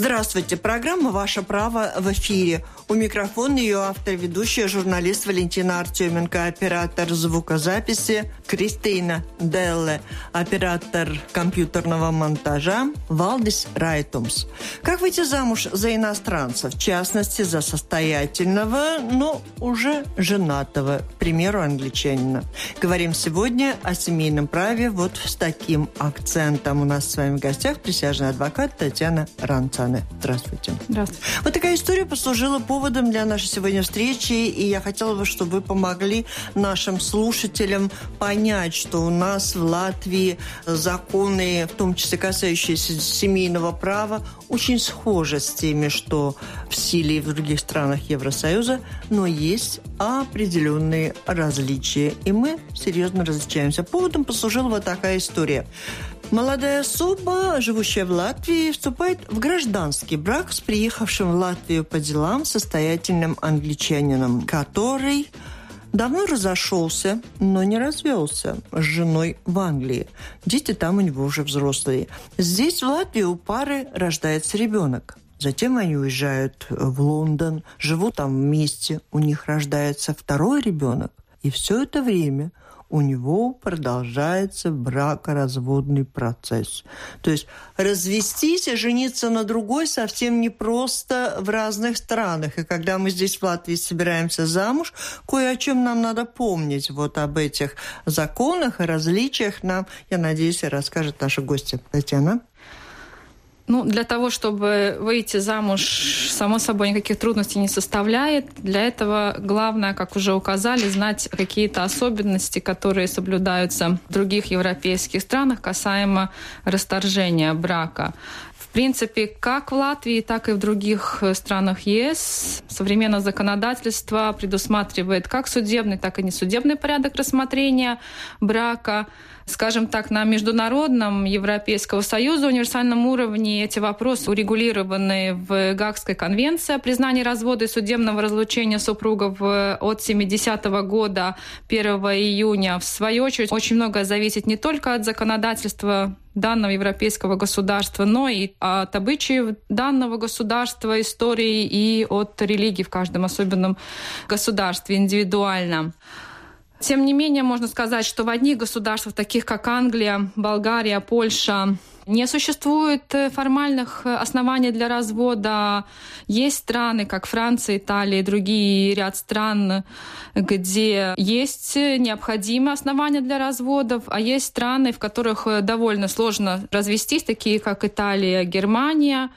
Здравствуйте. Программа «Ваше право» в эфире. У микрофона ее автор, ведущая, журналист Валентина Артеменко, оператор звукозаписи Кристина Делле, оператор компьютерного монтажа Валдис Райтумс. Как выйти замуж за иностранца, в частности, за состоятельного, но уже женатого, к примеру, англичанина. Говорим сегодня о семейном праве вот с таким акцентом. У нас с вами в гостях присяжный адвокат Татьяна Ранца. Оксаны. Здравствуйте. Здравствуйте. Вот такая история послужила поводом для нашей сегодня встречи, и я хотела бы, чтобы вы помогли нашим слушателям понять, что у нас в Латвии законы, в том числе касающиеся семейного права, очень схожи с теми, что в силе в других странах Евросоюза, но есть определенные различия, и мы серьезно различаемся. Поводом послужила вот такая история. Молодая особа, живущая в Латвии, вступает в гражданский брак с приехавшим в Латвию по делам состоятельным англичанином, который давно разошелся, но не развелся с женой в Англии. Дети там у него уже взрослые. Здесь, в Латвии, у пары рождается ребенок. Затем они уезжают в Лондон, живут там вместе, у них рождается второй ребенок. И все это время у него продолжается бракоразводный процесс. То есть развестись и жениться на другой совсем непросто в разных странах. И когда мы здесь в Латвии собираемся замуж, кое о чем нам надо помнить. Вот об этих законах и различиях нам, я надеюсь, расскажет наша гостья Татьяна. Ну, для того, чтобы выйти замуж, само собой, никаких трудностей не составляет. Для этого главное, как уже указали, знать какие-то особенности, которые соблюдаются в других европейских странах касаемо расторжения брака. Принципе, как в Латвии, так и в других странах ЕС современное законодательство предусматривает как судебный, так и несудебный порядок рассмотрения брака скажем так, на международном Европейского Союза универсальном уровне эти вопросы урегулированы в Гагской конвенции о признании развода и судебного разлучения супругов от 70 -го года 1 июня. В свою очередь, очень многое зависит не только от законодательства данного европейского государства, но и от обычаев данного государства, истории и от религии в каждом особенном государстве индивидуально. Тем не менее, можно сказать, что в одних государствах, таких как Англия, Болгария, Польша, не существует э, формальных э, оснований для развода. Есть страны, как Франция, Италия и другие ряд стран, где есть необходимые основания для разводов, а есть страны, в которых э, довольно сложно развестись, такие как Италия, Германия.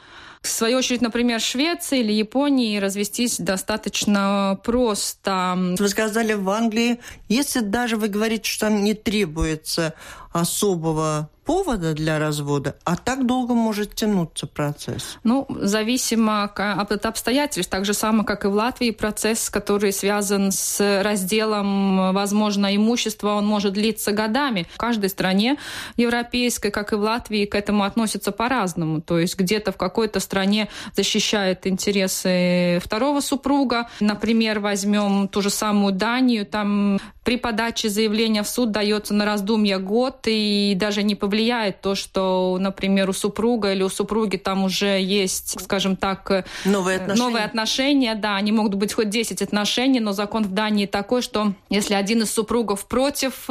В свою очередь, например, Швеции или Японии развестись достаточно просто. Вы сказали, в Англии, если даже вы говорите, что не требуется особого повода для развода, а так долго может тянуться процесс? Ну, зависимо от обстоятельств. Так же самое, как и в Латвии, процесс, который связан с разделом, возможно, имущества, он может длиться годами. В каждой стране европейской, как и в Латвии, к этому относятся по-разному. То есть где-то в какой-то стране защищает интересы второго супруга. Например, возьмем ту же самую Данию, там при подаче заявления в суд дается на раздумье год, и даже не повлияет то, что, например, у супруга или у супруги там уже есть, скажем так, новые отношения. Новые отношения да, они могут быть хоть 10 отношений, но закон в Дании такой, что если один из супругов против,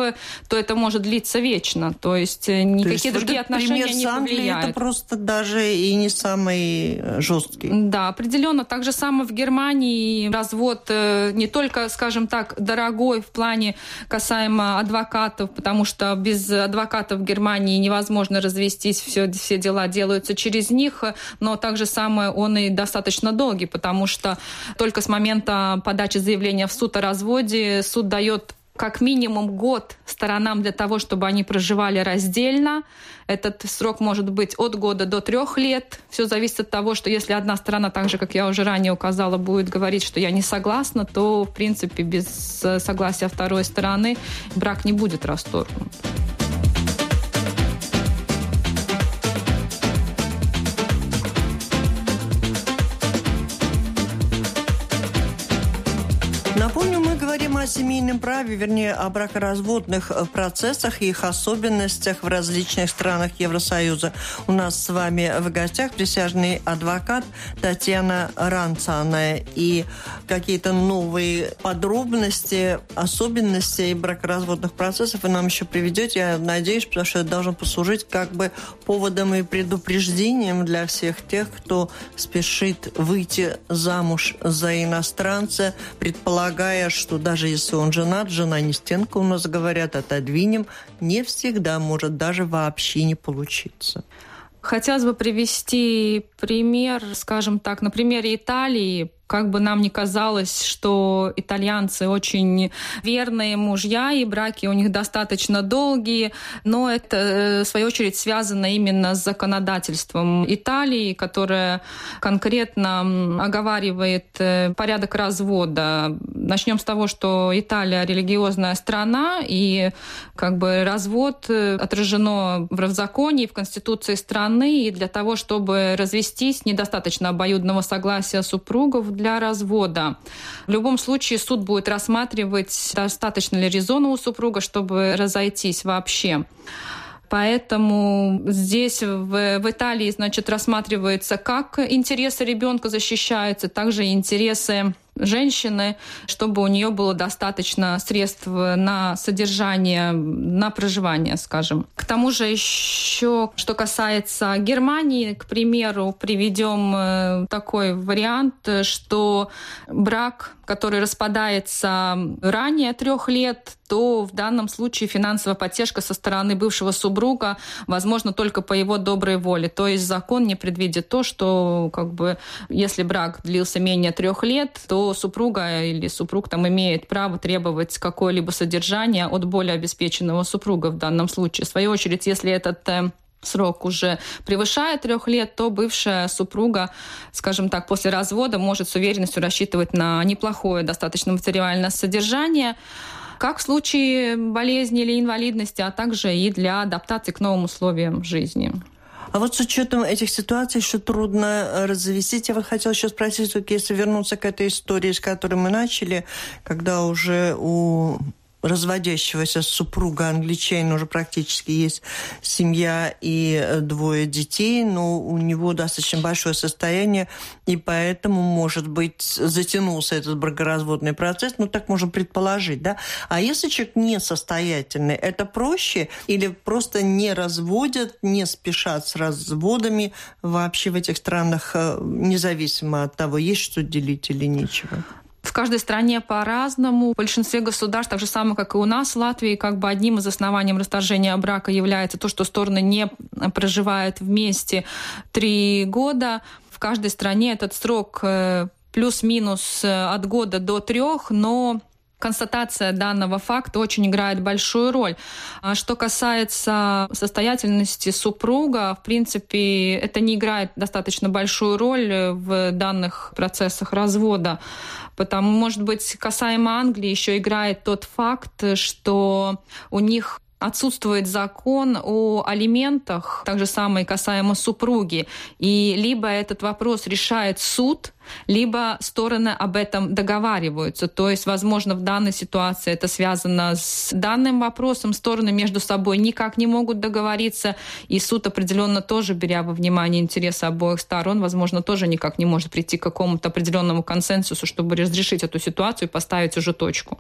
то это может длиться вечно. То есть э, никакие то есть другие вот отношения не повлияют. Это просто даже и не самый э, жесткий. Да, определенно. Так же самое в Германии развод э, не только, скажем так, дорогой в плане касаемо адвокатов, потому что без адвокатов в Германии невозможно развестись, все, все дела делаются через них, но также самое он и достаточно долгий, потому что только с момента подачи заявления в суд о разводе суд дает как минимум год сторонам для того, чтобы они проживали раздельно. Этот срок может быть от года до трех лет. Все зависит от того, что если одна сторона, так же, как я уже ранее указала, будет говорить, что я не согласна, то, в принципе, без согласия второй стороны брак не будет расторгнут. Напомню, мы говорим о семейном праве, вернее, о бракоразводных э, процессах и их особенностях в различных странах Евросоюза. У нас с вами в гостях присяжный адвокат Татьяна Ранцаная. И какие-то новые подробности, особенности бракоразводных процессов вы нам еще приведете, я надеюсь, потому что это должно послужить как бы поводом и предупреждением для всех тех, кто спешит выйти замуж за иностранца, предполагая, что даже если он женат, жена не стенка, у нас говорят, отодвинем, не всегда может даже вообще не получиться. Хотелось бы привести пример, скажем так, на примере Италии, как бы нам ни казалось, что итальянцы очень верные мужья, и браки у них достаточно долгие, но это, э, в свою очередь, связано именно с законодательством Италии, которое конкретно оговаривает э, порядок развода. Начнем с того, что Италия религиозная страна, и как бы развод э, отражено в законе и в конституции страны, и для того, чтобы развестись, недостаточно обоюдного согласия супругов для развода. В любом случае суд будет рассматривать, достаточно ли резона у супруга, чтобы разойтись вообще. Поэтому здесь в, в Италии, значит, рассматривается, как интересы ребенка защищаются, также интересы женщины, чтобы у нее было достаточно средств на содержание, на проживание, скажем. К тому же еще, что касается Германии, к примеру, приведем э, такой вариант, что брак, который распадается ранее трех лет, то в данном случае финансовая поддержка со стороны бывшего супруга возможно только по его доброй воле. То есть закон не предвидит то, что как бы если брак длился менее трех лет, то супруга или супруг там имеет право требовать какое-либо содержание от более обеспеченного супруга в данном случае. В свою очередь, если этот э, срок уже превышает трех лет, то бывшая супруга, скажем так, после развода может с уверенностью рассчитывать на неплохое достаточно материальное содержание как в случае болезни или инвалидности, а также и для адаптации к новым условиям жизни. А вот с учетом этих ситуаций, что трудно э, развестись, я вот хотела сейчас спросить, если вернуться к этой истории, с которой мы начали, когда уже у разводящегося супруга англичанина уже практически есть семья и э, двое детей, но у него достаточно большое состояние, и поэтому, может быть, затянулся этот бракоразводный процесс, ну, так можно предположить, да? А если человек несостоятельный, это проще или просто не разводят, не спешат с разводами вообще в этих странах, э, независимо от того, есть что делить или нечего? В каждой стране по-разному. В большинстве государств, так же самое, как и у нас в Латвии, как бы одним из оснований расторжения брака является то, что стороны не проживают вместе три года. В каждой стране этот срок э, плюс-минус э, от года до трех, но констатация данного факта очень играет большую роль. А что касается состоятельности супруга, в принципе, это не играет достаточно большую роль в данных процессах развода. Потому, может быть, касаемо Англии еще играет тот факт, что у них отсутствует закон о алиментах, так же самое касаемо супруги. И либо этот вопрос решает суд, либо стороны об этом договариваются. То есть, возможно, в данной ситуации это связано с данным вопросом. Стороны между собой никак не могут договориться, и суд определенно тоже, беря во внимание интересы обоих сторон, возможно, тоже никак не может прийти к какому-то определенному консенсусу, чтобы разрешить эту ситуацию и поставить уже точку.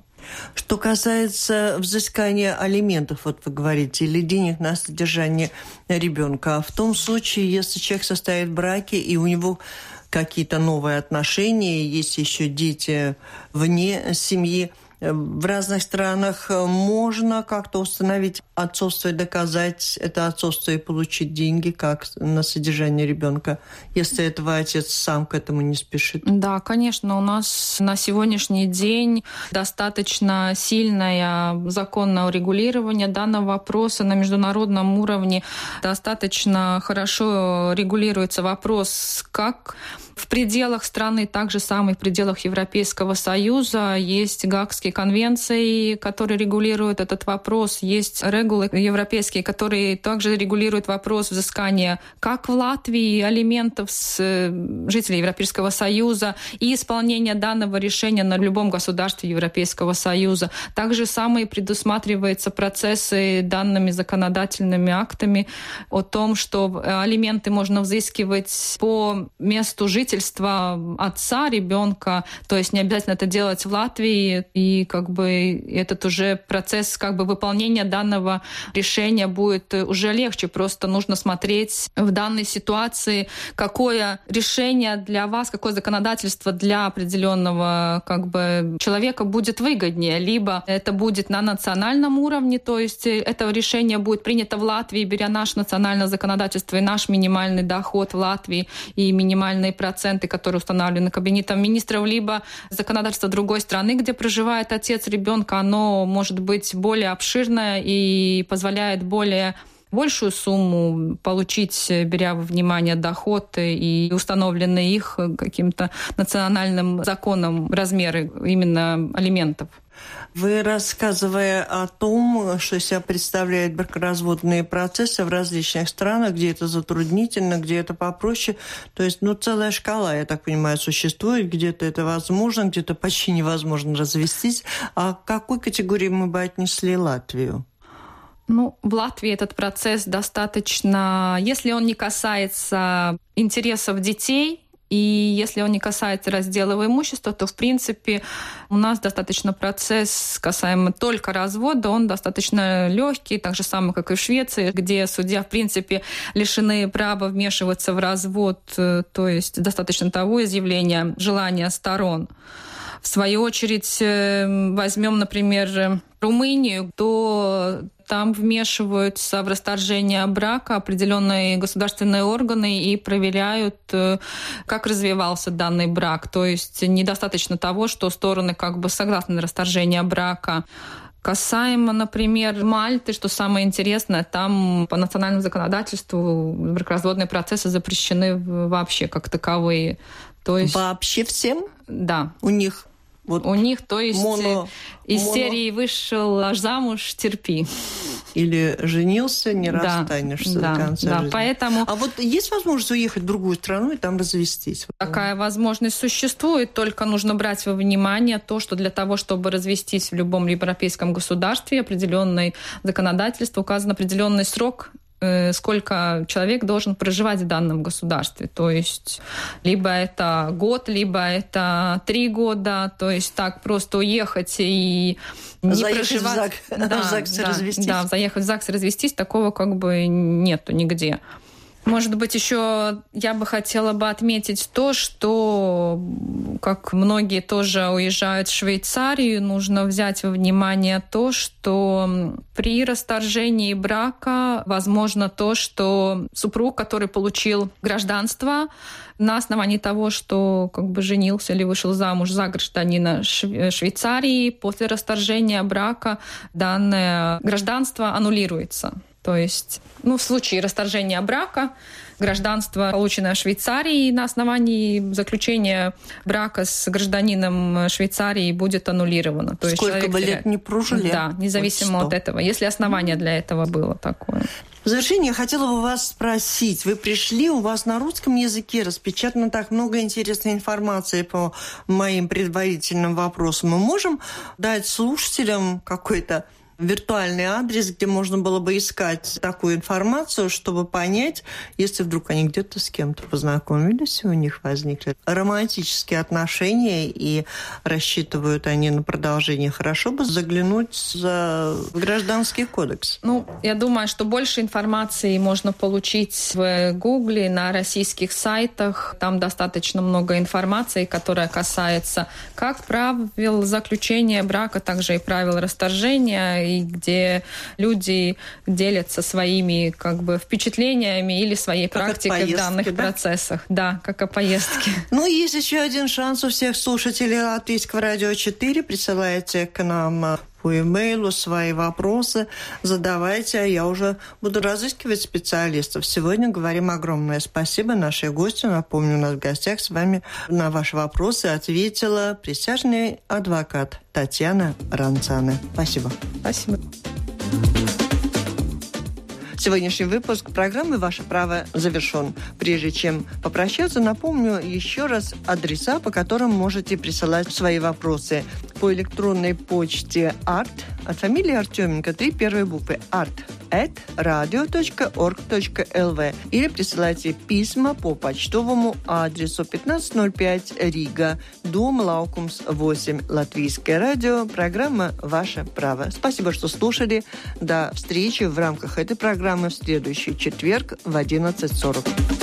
Что касается взыскания алиментов, вот вы говорите, или денег на содержание ребенка, а в том случае, если человек состоит в браке и у него какие-то новые отношения, есть еще дети вне семьи. В разных странах можно как-то установить отцовство и доказать это отцовство и получить деньги как на содержание ребенка, если этого отец сам к этому не спешит. Да, конечно, у нас на сегодняшний день достаточно сильное законное урегулирование данного вопроса на международном уровне. Достаточно хорошо регулируется вопрос, как В пределах страны, также самых в пределах Европейского Союза, есть Гагские конвенции, которые регулируют этот вопрос, есть регулы европейские, которые также регулируют вопрос взыскания как в Латвии алиментов с э, жителей Европейского Союза и исполнения данного решения на любом государстве Европейского Союза. Также самые предусматриваются процессы данными законодательными актами о том, что алименты можно взыскивать по месту жительства отца ребенка, то есть не обязательно это делать в Латвии, и как бы этот уже процесс как бы выполнения данного решения будет уже легче, просто нужно смотреть в данной ситуации, какое решение для вас, какое законодательство для определенного как бы человека будет выгоднее, либо это будет на национальном уровне, то есть это решение будет принято в Латвии, беря наше национальное законодательство и наш минимальный доход в Латвии и минимальные проценты, которые установлены кабинетом министров, либо законодательство другой страны, где проживает отец ребенка, оно может быть более обширное и позволяет более большую сумму получить, беря во внимание доход и установленные их каким-то национальным законом размеры именно алиментов. Вы, рассказывая о том, что себя представляют бракоразводные процессы в различных странах, где это затруднительно, где это попроще, то есть, ну, целая шкала, я так понимаю, существует, где-то это возможно, где-то почти невозможно развестись. А к какой категории мы бы отнесли Латвию? Ну, в Латвии этот процесс достаточно, если он не касается интересов детей, и если он не касается раздела имущества, то, в принципе, у нас достаточно процесс, касаемо только развода, он достаточно легкий, так же самое, как и в Швеции, где судья, в принципе, лишены права вмешиваться в развод, э, то есть достаточно того изъявления желания сторон. В свою очередь, э, возьмем, например, Румынию, то там вмешиваются в расторжение брака определенные государственные органы и проверяют, э, как развивался данный брак. То есть недостаточно того, что стороны как бы согласны на расторжение брака. Касаемо, например, Мальты, что самое интересное, там по национальному законодательству бракоразводные процессы запрещены вообще как таковые. То есть... Вообще всем? Да. У них вот у них, то есть моно, из моно... серии вышел аж замуж, терпи. Или женился, не расстанешься да, до конца да, жизни. Поэтому... А вот есть возможность уехать в другую страну и там развестись? Такая возможность существует, только нужно брать во внимание то, что для того, чтобы развестись в любом европейском государстве, определенное законодательство указан определенный срок сколько человек должен проживать в данном государстве. То есть либо это год, либо это три года. То есть так просто уехать и не заехать проживать. В ЗАГС, да, в ЗАГС да, развестись. Да, заехать в ЗАГС развестись, такого как бы нету нигде. Может быть, еще я бы хотела бы отметить то, что, как многие тоже уезжают в Швейцарию, нужно взять во внимание то, что при расторжении брака возможно то, что супруг, который получил гражданство на основании того, что как бы женился или вышел замуж за гражданина Швейцарии, после расторжения брака данное гражданство аннулируется. То есть, ну, в случае расторжения брака, гражданство, полученное в Швейцарии на основании заключения брака с гражданином Швейцарии будет аннулировано. То Сколько есть бы лет не прожили? Да, независимо вот от этого, если основание для этого было такое. В завершение я хотела бы вас спросить. Вы пришли, у вас на русском языке распечатано так много интересной информации по моим предварительным вопросам. Мы можем дать слушателям какой-то виртуальный адрес, где можно было бы искать такую информацию, чтобы понять, если вдруг они где-то с кем-то познакомились, и у них возникли романтические отношения, и рассчитывают они на продолжение, хорошо бы заглянуть за гражданский кодекс. Ну, я думаю, что больше информации можно получить в Гугле, на российских сайтах. Там достаточно много информации, которая касается как правил заключения брака, также и правил расторжения, и где люди делятся своими как бы впечатлениями или своей как практикой в данных да? процессах. Да, как о поездке. Ну, есть еще один шанс у всех слушателей Латвийского радио 4. Присылайте к нам по имейлу свои вопросы задавайте, а я уже буду разыскивать специалистов. Сегодня говорим огромное спасибо нашей гости. Напомню, у нас в гостях с вами на ваши вопросы ответила присяжный адвокат Татьяна Ранцана. Спасибо. Спасибо. Сегодняшний выпуск программы «Ваше право» завершен. Прежде чем попрощаться, напомню еще раз адреса, по которым можете присылать свои вопросы. По электронной почте art от фамилии Артеменко три первые буквы art at radio.org.lv или присылайте письма по почтовому адресу 1505 Рига, Doma laukums 8, Латвийское радио, программа «Ваше право». Спасибо, что слушали. До встречи в рамках этой программы в следующий четверг в 11.40.